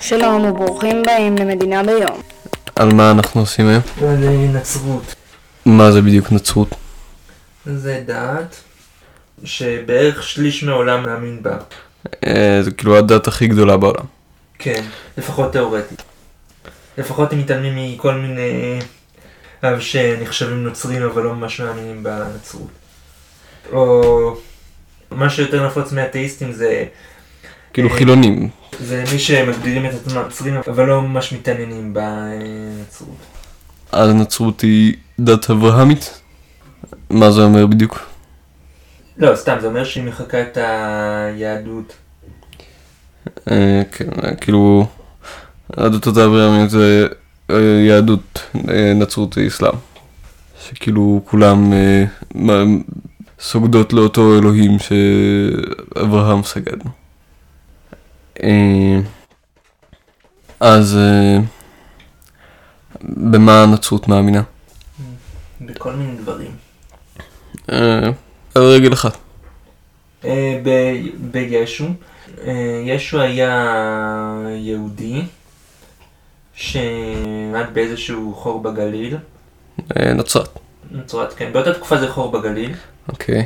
שלום וברוכים באים למדינה ביום. על מה אנחנו עושים היום? על נצרות. מה זה בדיוק נצרות? זה דת שבערך שליש מהעולם מאמין בה. אה, זה כאילו הדת הכי גדולה בעולם. כן, לפחות תאורטית. לפחות אם מתעלמים מכל מיני אב שנחשבים נוצרים אבל לא ממש מאמינים בנצרות. או מה שיותר נפוץ מאתאיסטים זה, כאילו חילונים. זה מי שמגדירים את עצמם נוצרים אבל לא ממש מתעניינים בנצרות. הנצרות היא דת אברהמית? מה זה אומר בדיוק? לא, סתם, זה אומר שהיא מחקה את היהדות. אה, כן, אה, כאילו הדתות האברהמיות זה אה, יהדות, נצרות ואסלאם. שכאילו כולם סוגדות לאותו אלוהים שאברהם סגד. אה, אז אה, במה הנצרות מאמינה? בכל מיני דברים. אה, על רגל אחת. בישו. ישו היה יהודי שעמד באיזשהו חור בגליל. נצרת. נצרת, כן. באותה תקופה זה חור בגליל. אוקיי.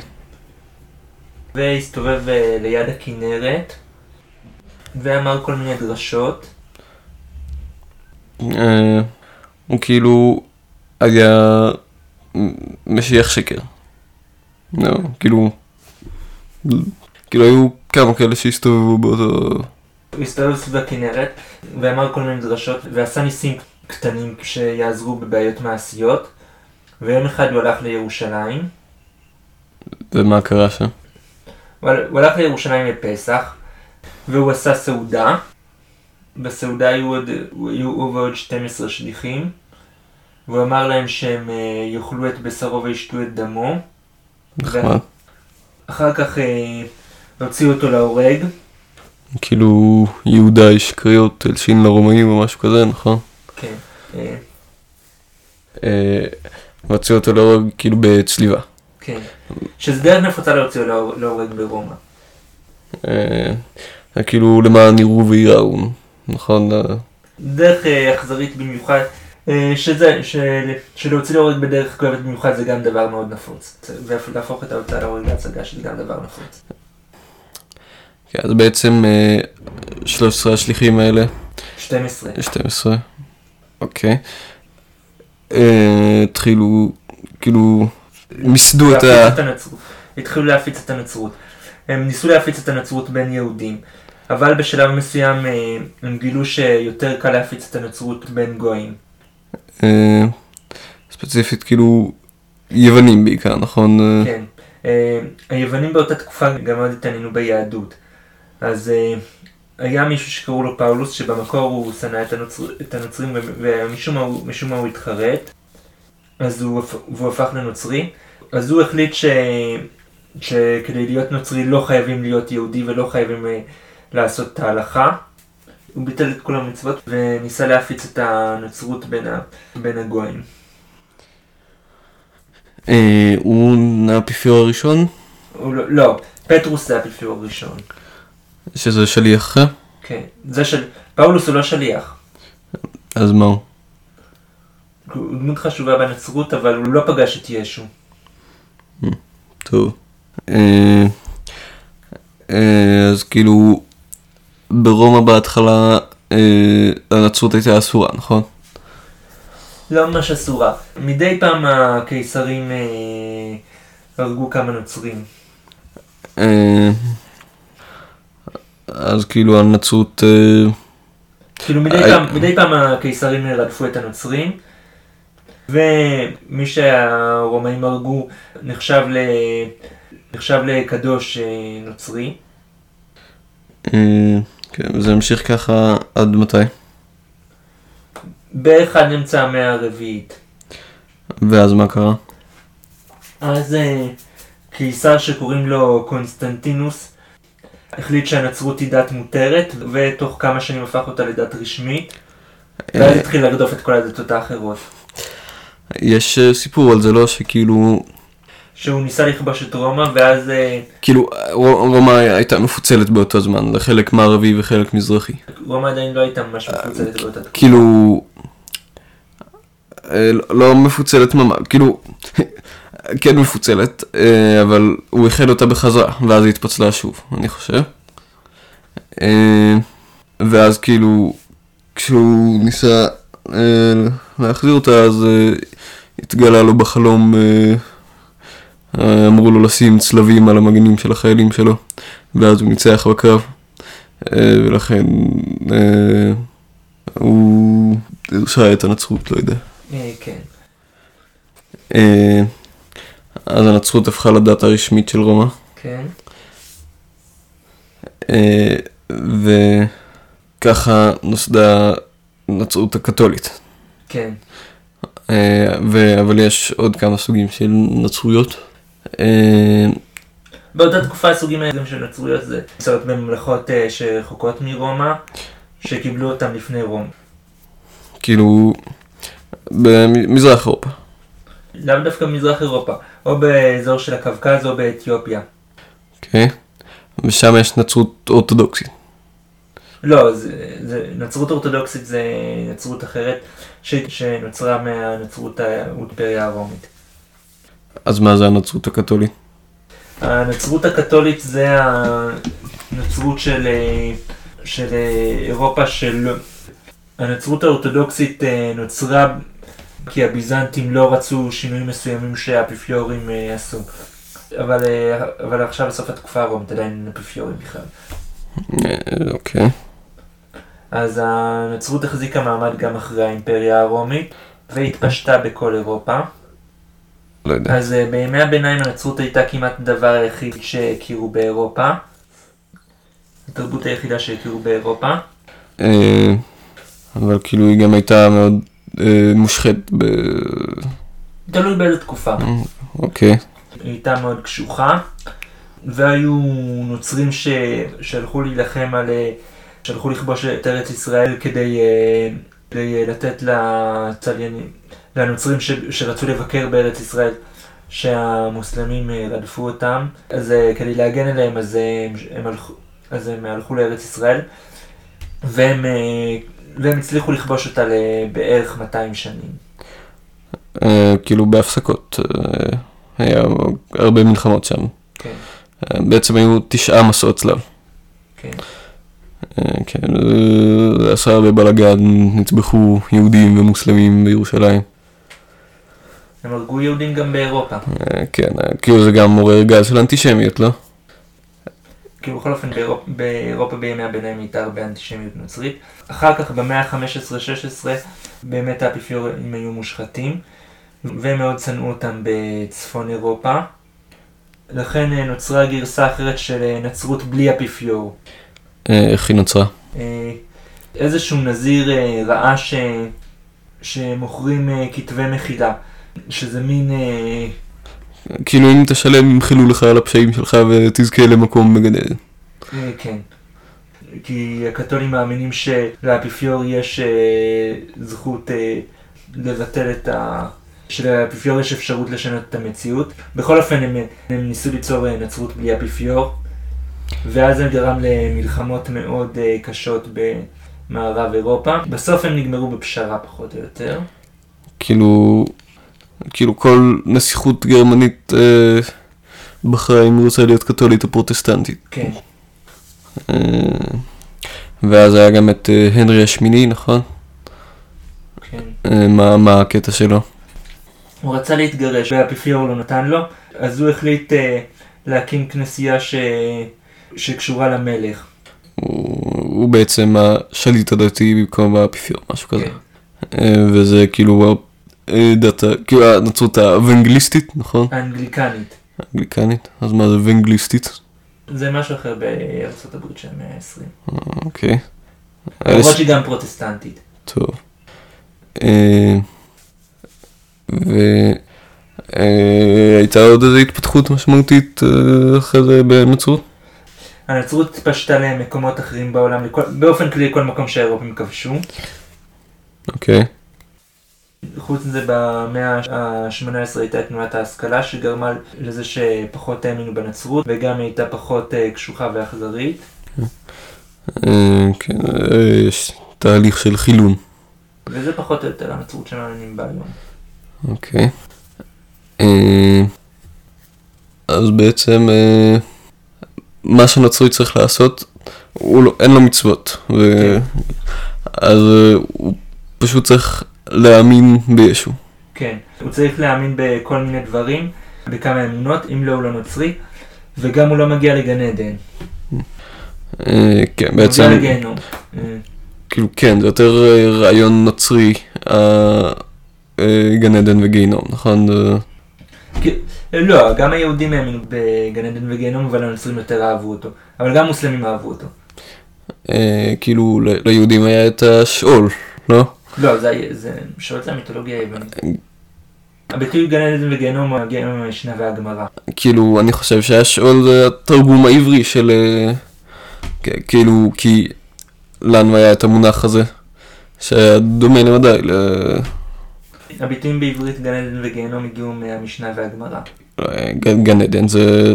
והסתובב ליד הכנרת. ואמר כל מיני דרשות. אה, הוא כאילו היה משיח שקר. לא, כאילו, כאילו היו כמה כאלה שהסתובבו באותו... הוא הסתובב סביב הכנרת ואמר כל מיני דרשות ועשה ניסים קטנים שיעזרו בבעיות מעשיות. ויום אחד הוא הלך לירושלים. ומה קרה שם? הוא הל- הוא הלך לירושלים לפסח, והוא עשה סעודה. בסעודה היו עוד, היו הוא ועוד 12 שליחים, והוא אמר להם שהם אה, יאכלו את בשרו וישתו את דמו. נחמד. אחר כך אה, הוציאו אותו להורג, כאילו יהודה איש קריאות הלשין לרומאים או משהו כזה, נכון? כן, אה, והוציאו אותו להורג כאילו בצליבה. כן, שזה דרך נפוצה להוציא להור- להורג ברומא. אה, כאילו למען יראו וייראו, נכון? אה, דרך אה, אכזרית במיוחד, אה, שזה, של, שלהוציא להורג בדרך כואבת במיוחד זה גם דבר מאוד נפוץ. ולהפוך את ההוצאה להורג להצגה שזה גם דבר נפוץ. כן, אז בעצם אה, 13 השליחים האלה 12. 12, אוקיי. אה, התחילו, כאילו, מיסדו את ה... התחילו להפיץ את הנצרות. הם ניסו להפיץ את הנצרות בין יהודים, אבל בשלב מסוים אה, הם גילו שיותר קל להפיץ את הנצרות בין גויים. אה, ספציפית, כאילו, יוונים בעיקר, נכון? אה, כן. היוונים באותה תקופה גם מאוד התעניינו ביהדות. אז היה מישהו שקראו לו פאולוס, שבמקור הוא שנא את, הנוצר, את הנוצרים ומשום מה הוא, משום מה הוא התחרט. אז הוא, והוא הפך לנוצרי. אז הוא החליט ש... שכדי להיות נוצרי לא חייבים להיות יהודי ולא חייבים לעשות את ההלכה. הוא ביטל את כל המצוות וניסה להפיץ את הנוצרות בין, ה... בין הגויים. אה, הוא האפיפיור הראשון, הוא לא, לא, פטרוס זה האפיפיור הראשון. שזה שליח אחר, כן, זה של... פאולוס הוא לא שליח. אז מה הוא? הוא דמות חשובה בנצרות, אבל הוא לא פגש את ישו. טוב. אה, אה, אז כאילו, ברומא בהתחלה אה, הנצרות הייתה אסורה, נכון? לא ממש אסורה. מדי פעם הקיסרים אה, הרגו כמה נוצרים. אה, אז כאילו הנצרות, אה, כאילו מדי אה, פעם, מדי פעם הקיסרים רדפו את הנוצרים, ומי שהרומאים הרגו נחשב, ל... נחשב לקדוש אה, נוצרי. כן, זה המשיך ככה עד מתי? בערך עד אמצע המאה הרביעית. ואז מה קרה? אז אה, קיסר שקוראים לו קונסטנטינוס החליט שהנצרות היא דת מותרת, ותוך כמה שנים הפך אותה לדת רשמית, ואז אה, התחיל לרדוף את כל הדתות האחרות. יש אה, סיפור על זה, לא? שכאילו שהוא ניסה לכבוש את רומא, ואז אה, כאילו, רומא הייתה מפוצלת באותו זמן, לחלק מערבי וחלק מזרחי. רומא עדיין לא הייתה ממש מפוצלת באותה תקופה. כאילו, אה, לא- לא מפוצלת ממש, כאילו, כן מפוצלת, אה, אבל הוא איחד אותה בחזרה, ואז היא התפצלה שוב, אני חושב. אה, ואז כאילו, כשהוא ניסה אה, להחזיר אותה, אז אה, התגלה לו בחלום, אה, אה, אמרו לו לשים צלבים על המגנים של החיילים שלו, ואז הוא ניצח בקרב, אה, ולכן אה, הוא הרשה את הנצרות, לא יודע. אה, כן. אה, אז הנצרות הפכה לדת הרשמית של רומא, כן. אה, וככה נוסדה הנצרות הקתולית. כן. אה, אבל יש עוד כמה סוגים של נצרויות. אה, באותה תקופה הסוגים האלה גם של נצרויות זה נמצאות בממלכות אה, שרחוקות מרומא, שקיבלו אותם לפני רומא. כאילו, במזרח אירופה. לאו דווקא במזרח אירופה, או באזור של הקווקז או באתיופיה. אוקיי? ושם יש נצרות אורתודוקסית. לא, זה, זה, נצרות אורתודוקסית זה נצרות אחרת ש, שנוצרה מהנצרות האימפריה הרומית. אז מה זה הנצרות הקתולית? הנצרות הקתולית זה הנצרות של, אה, של אה, אירופה של... הנצרות האורתודוקסית אה, נוצרה כי הביזנטים לא רצו שינויים מסוימים שהאפיפיורים עשו. אבל, אבל עכשיו בסוף התקופה הרומית עדיין אין אפיפיורים בכלל. אוקיי. אז הנצרות החזיקה מעמד גם אחרי האימפריה הרומית והתפשטה בכל אירופה. לא יודע. אז אה, בימי הביניים הנצרות הייתה כמעט הדבר היחיד שהכירו באירופה. התרבות היחידה שהכירו באירופה. אה, אבל כאילו היא גם הייתה מאוד אה, מושחת ב... תלוי באיזה תקופה. אוקיי. היא הייתה מאוד קשוחה. והיו נוצרים ש... שהלכו להילחם על... שהלכו לכבוש את ארץ ישראל כדי, לתת לצליינים, לנוצרים ש... שרצו לבקר בארץ ישראל, שהמוסלמים אה, רדפו אותם. אז אה, כדי להגן עליהם אז אה, הם, הם, הלכו, אז הם הלכו לארץ ישראל. והם, אה, והם הצליחו לכבוש אותה לבערך 200 שנים. אה, כאילו בהפסקות. אה, היה הרבה מלחמות שם. כן, אה, בעצם היו תשעה מסעות צלב. כן. אה, כן, זה עשה הרבה בלאגן, נצבחו יהודים ומוסלמים בירושלים. הם הרגו יהודים גם באירופה. אה, כן, אה, כאילו זה גם מעורר גל של אנטישמיות, לא? כאילו בכל אופן באירופ, באירופה בימי הביניים הייתה הרבה אנטישמיות נוצרית. אחר כך במאה ה-15-16 באמת האפיפיורים היו מושחתים והם מאוד שנאו אותם בצפון אירופה. לכן נוצרה גרסה אחרת של נצרות בלי אפיפיור. אה, איך היא נוצרה? אה, איזשהו נזיר אה, ראה ש... שמוכרים כתבי מחילה, שזה מין... כאילו אם תשלם ימחלו לך על הפשעים שלך ותזכה למקום בגן עדן. אה, כן. כי הקתולים מאמינים שלאפיפיור יש זכות לבטל את ה... שלאפיפיור יש אפשרות לשנות את המציאות. בכל אופן הם, הם ניסו ליצור נצרות בלי אפיפיור, ואז זה גרם למלחמות מאוד אה, קשות במערב אירופה. בסוף הם נגמרו בפשרה פחות או יותר. כאילו, כאילו כל נסיכות גרמנית אה, בחרה אם היא רוצה להיות קתולית או פרוטסטנטית. כן, אה, ואז היה גם את אה, הנרי השמיני, נכון? כן. אה, מה, מה הקטע שלו? הוא רצה להתגרש והאפיפיור לא נתן לו, אז הוא החליט אה, להקים כנסייה ש... שקשורה למלך. הוא, הוא בעצם השליט הדתי במקום האפיפיור, משהו כזה. כן. אה, וזה כאילו אה, דת, כאילו הנצרות האוונגליסטית, נכון? האנגליקנית. האנגליקנית? אז מה זה אוונגליסטית? זה משהו אחר בארצות הברית של המאה ה-20. אה, אוקיי. למרות שהיא גם פרוטסטנטית. טוב. אה, והייתה עוד איזו התפתחות משמעותית אחרי זה בנצרות? הנצרות התפשטה למקומות אחרים בעולם, לכל, באופן כללי כל מקום שהאירופים כבשו. אוקיי. חוץ מזה במאה ה-18 הייתה תנועת ההשכלה שגרמה לזה שפחות האמינו בנצרות וגם הייתה פחות אה, קשוחה ואכזרית. אה, כן, אה, יש תהליך של חילון. וזה פחות או יותר הנצרות שמאמינים בה היום. אוקיי. אז בעצם מה שנוצרי צריך לעשות, הוא לא, אין לו מצוות. ו... כן. אז אה, הוא פשוט צריך להאמין בישו. כן, הוא צריך להאמין בכל מיני דברים, בכמה אמונות, אם לא הוא לא נוצרי, וגם הוא לא מגיע לגן עדן. אה, כן, בעצם, מגיע לגיהנום. אה, כאילו כן, זה יותר רעיון נוצרי, גן עדן וגיהינום, נכון? כי- לא, גם היהודים האמינו בגן עדן וגיהנום, אבל הנוצרים יותר אהבו אותו. אבל גם מוסלמים אהבו אותו. אה, כאילו ליהודים היה את השאול, לא? לא, זה, שואל זה המיתולוגיה היוונית. הביטוי גן עדן וגיהנום מגיע מהמשנה והגמרא. כאילו, אני חושב שהשאול זה התרגום העברי של... אה, כאילו, כי לנו היה את המונח הזה, שהיה דומה למדי. הביטויים בעברית גן עדן וגיהנום הגיעו מהמשנה והגמרא. אה, גן עדן זה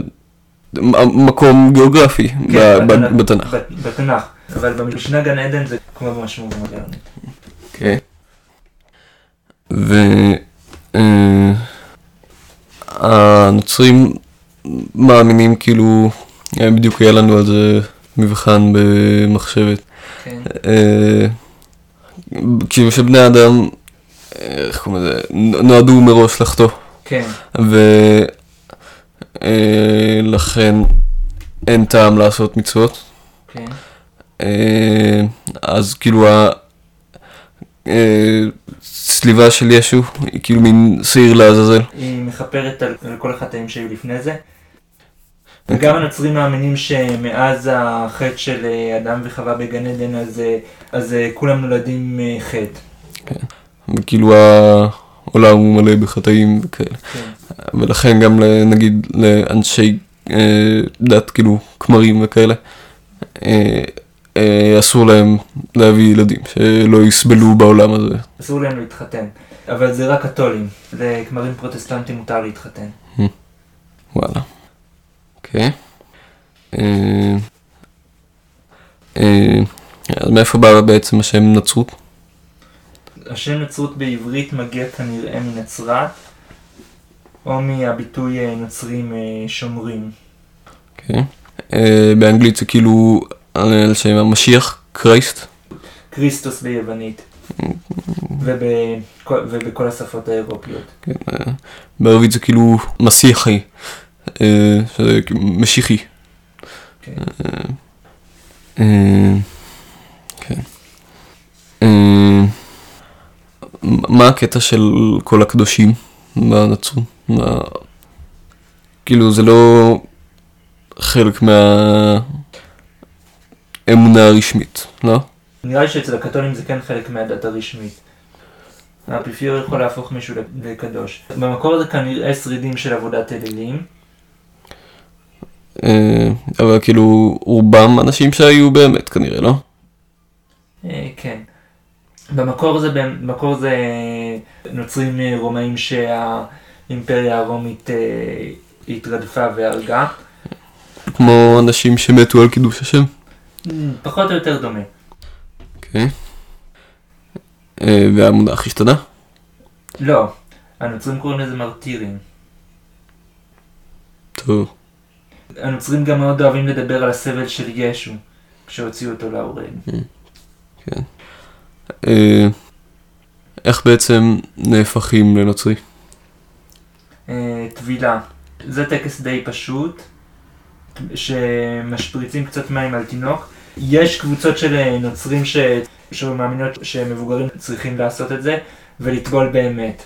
מקום גיאוגרפי כן, בתנ"ך. בת- בתנ"ך. אבל במשנה גן עדן זה כמו במשמעות מודרנית. אוקיי. ו... אה, מאמינים כאילו, אה, בדיוק היה לנו על זה מבחן במחשבת. כן. כאילו שבני אדם, איך קוראים לזה, נועדו מראש לחטוא. כן. ולכן אין טעם לעשות מצוות. כן. אה, אז כאילו הצליבה של ישו היא כאילו מין שעיר לעזאזל. היא מכפרת על, על כל החטאים שהיו לפני זה. וגם הנוצרים מאמינים שמאז החטא של אה, אדם וחווה בגן עדן, אז, אה, אז אה, כולם נולדים אה, חטא. וכאילו העולם הוא מלא בחטאים וכאלה. כן. ולכן גם נגיד לאנשי אה, דת כאילו כמרים וכאלה, אה, אה, אסור להם להביא ילדים שלא יסבלו בעולם הזה. אסור להם להתחתן. אבל זה רק קתולים. לכמרים פרוטסטנטים מותר להתחתן. וואלה. אוקיי. אז מאיפה בא בעצם השם נצרות? השם נצרות בעברית מגיע כנראה מנצרת, או מהביטוי אה, נוצרים אה, שומרים. אוקיי. אה, באנגלית זה כאילו על שם המשיח, קרייסט. כריסטוס ביוונית. ובכל, ובכל השפות האירופיות. כן, אה, בערבית זה כאילו מסיחי, אה, שזה כאילו משיחי. כן. אה, כן. מה הקטע של כל הקדושים בנצרות? מה... כאילו זה לא חלק מהאמונה הרשמית, לא? נראה לי שאצל הקתולים זה כן חלק מהדת הרשמית. האפיפיור יכול להפוך מישהו לקדוש. במקור זה כנראה שרידים של עבודת אלילים. אה, אבל כאילו רובם אנשים שהיו באמת כנראה, לא? אה, כן. במקור זה, במקור זה נוצרים אה, רומאים שהאימפריה הרומית אה, התרדפה והרגה. כמו אנשים שמתו על קידוש השם. פחות או יותר דומה. אוקיי. אה, והמונח השתנה? לא, הנוצרים קוראים לזה מרטירים. טוב. הנוצרים גם מאוד אוהבים לדבר על הסבל של ישו, כשהוציאו אותו להורג. אה, איך בעצם נהפכים לנוצרי? אה, טבילה. זה טקס די פשוט, שמשפריצים קצת מים על תינוק. יש קבוצות של אה, נוצרים ש... שמאמינות שמבוגרים צריכים לעשות את זה, ולטבול באמת.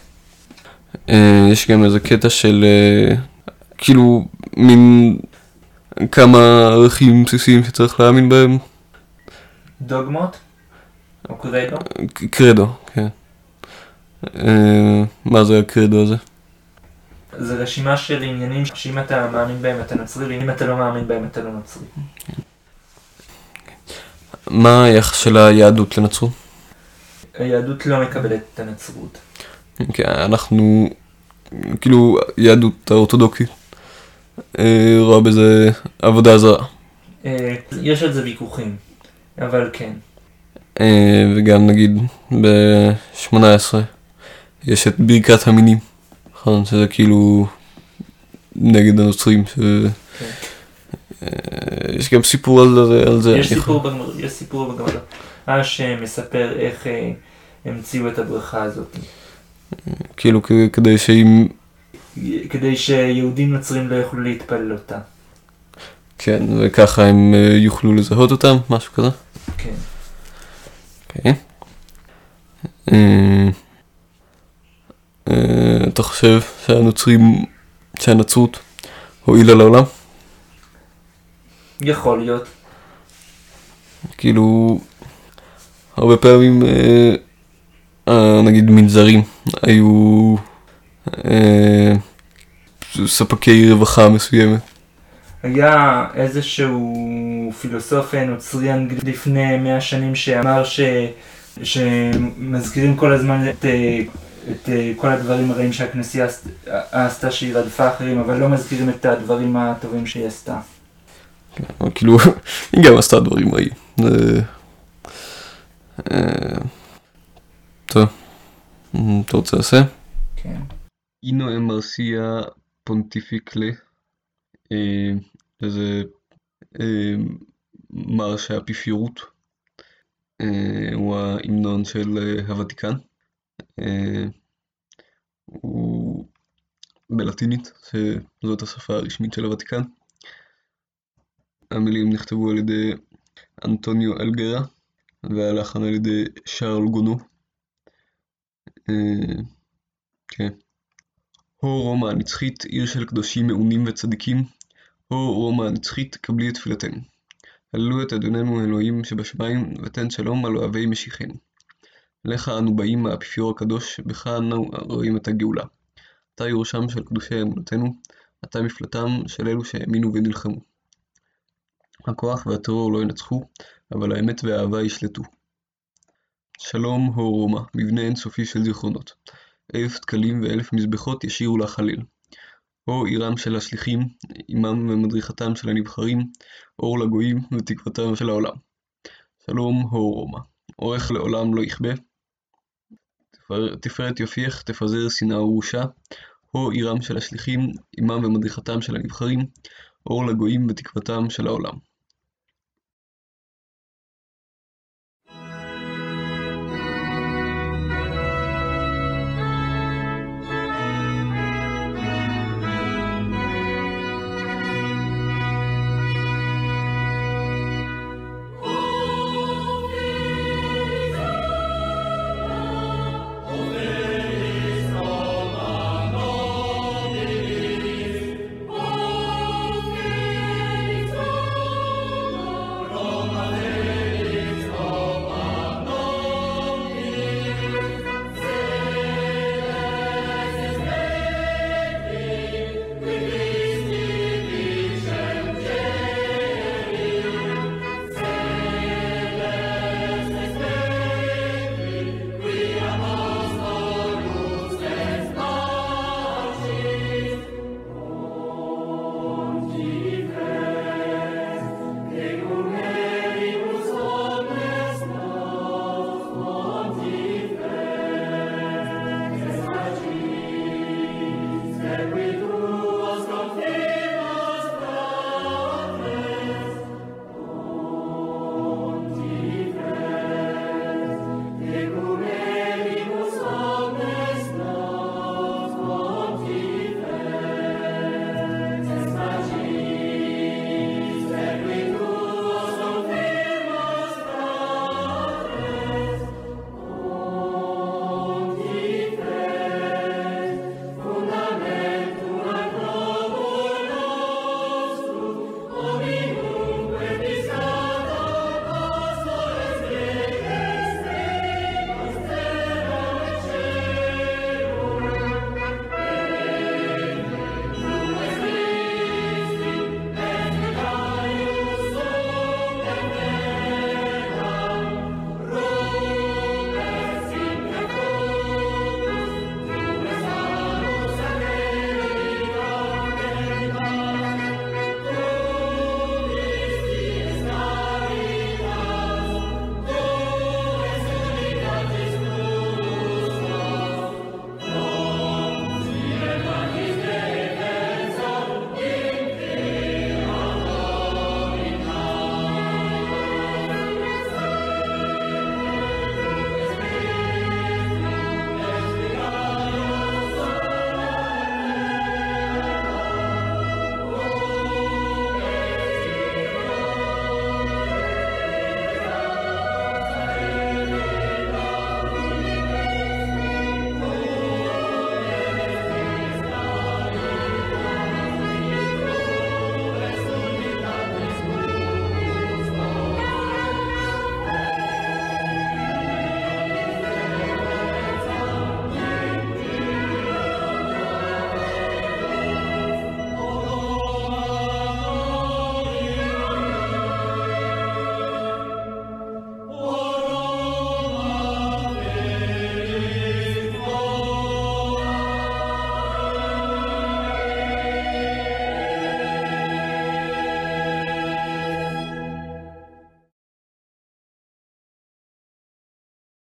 אה, יש גם איזה קטע של אה, כאילו מין כמה ערכים בסיסיים שצריך להאמין בהם. דוגמות? או קרדו? כן. אה, מה זה הקרדו הזה? זה רשימה של עניינים שאם אתה מאמין בהם אתה נוצרי, ואם אתה לא מאמין בהם אתה לא נוצרי. מה היחס של היהדות לנצרות? היהדות לא מקבלת את הנצרות. כן, אנחנו, כאילו, יהדות האורתודוקסית אה, רואה בזה עבודה זרה. אה, יש על זה ויכוחים, אבל כן. אה, וגם נגיד ב-18 יש את ברכת המינים, נכון? שזה כאילו נגד הנוצרים. ש... כן. אה, יש גם סיפור על זה. על זה יש סיפור בגמרא, יש סיפור בגמרא. אש מספר איך אה, המציאו את הברכה הזאת. כאילו כדי שאם, כדי שיהודים נוצרים לא יוכלו להתפלל אותה. כן, וככה הם אה, יוכלו לזהות אותם, משהו כזה. כן. אוקיי. אה, אה, אתה חושב שהנוצרים, שהנצרות הועילה לעולם? יכול להיות. כאילו, הרבה פעמים, אה, אה, נגיד מנזרים, היו אה, ספקי רווחה מסוימת. היה איזשהו פילוסוף נוצרי אנגלי לפני מאה שנים שאמר ש... שמזכירים כל הזמן את, אה, את אה, כל הדברים הרעים שהכנסייה עשת- עשתה שהיא רדפה אחרים, אבל לא מזכירים את הדברים הטובים שהיא עשתה. אבל כאילו, היא גם עשתה דברים רעים. זה- אה, טוב, אתה רוצה לעשות? כן. אינו אמרסיה פונטיפיקלה, שזה אה, מרש האפיפיורות, אה, הוא ההמנון של אה, הוותיקן. אה, הוא בלטינית, שזאת השפה הרשמית של הוותיקן. המילים נכתבו על ידי אנטוניו אלגרה, והלחן על ידי שרל גונו. אה, כן. הו רומא הנצחית, עיר של קדושים מעונים וצדיקים, הו רומא הנצחית, קבלי את תפילתנו. הללו את אדוננו אלוהים שבשמיים, ותן שלום על אוהבי משיחנו. לך אנו באים מהאפיפיור הקדוש, בך אנו רואים את הגאולה. אתה יורשם של קדושי אמונתנו, אתה מפלטם של אלו שהאמינו ונלחמו. הכוח והטרור לא ינצחו, אבל האמת והאהבה ישלטו. שלום הו רומא, מבנה אינסופי של זיכרונות. אלף דקלים ואלף מזבחות ישירו לך הלל. הו עירם של השליחים, עמם ומדריכתם של הנבחרים, אור לגויים ותקוותם של העולם. שלום הו רומא, אורך לעולם לא יכבה. תפאר- תפארת יופייך תפזר שנאה ובושה. הו עירם של השליחים, עמם ומדריכתם של הנבחרים, אור לגויים ותקוותם של העולם.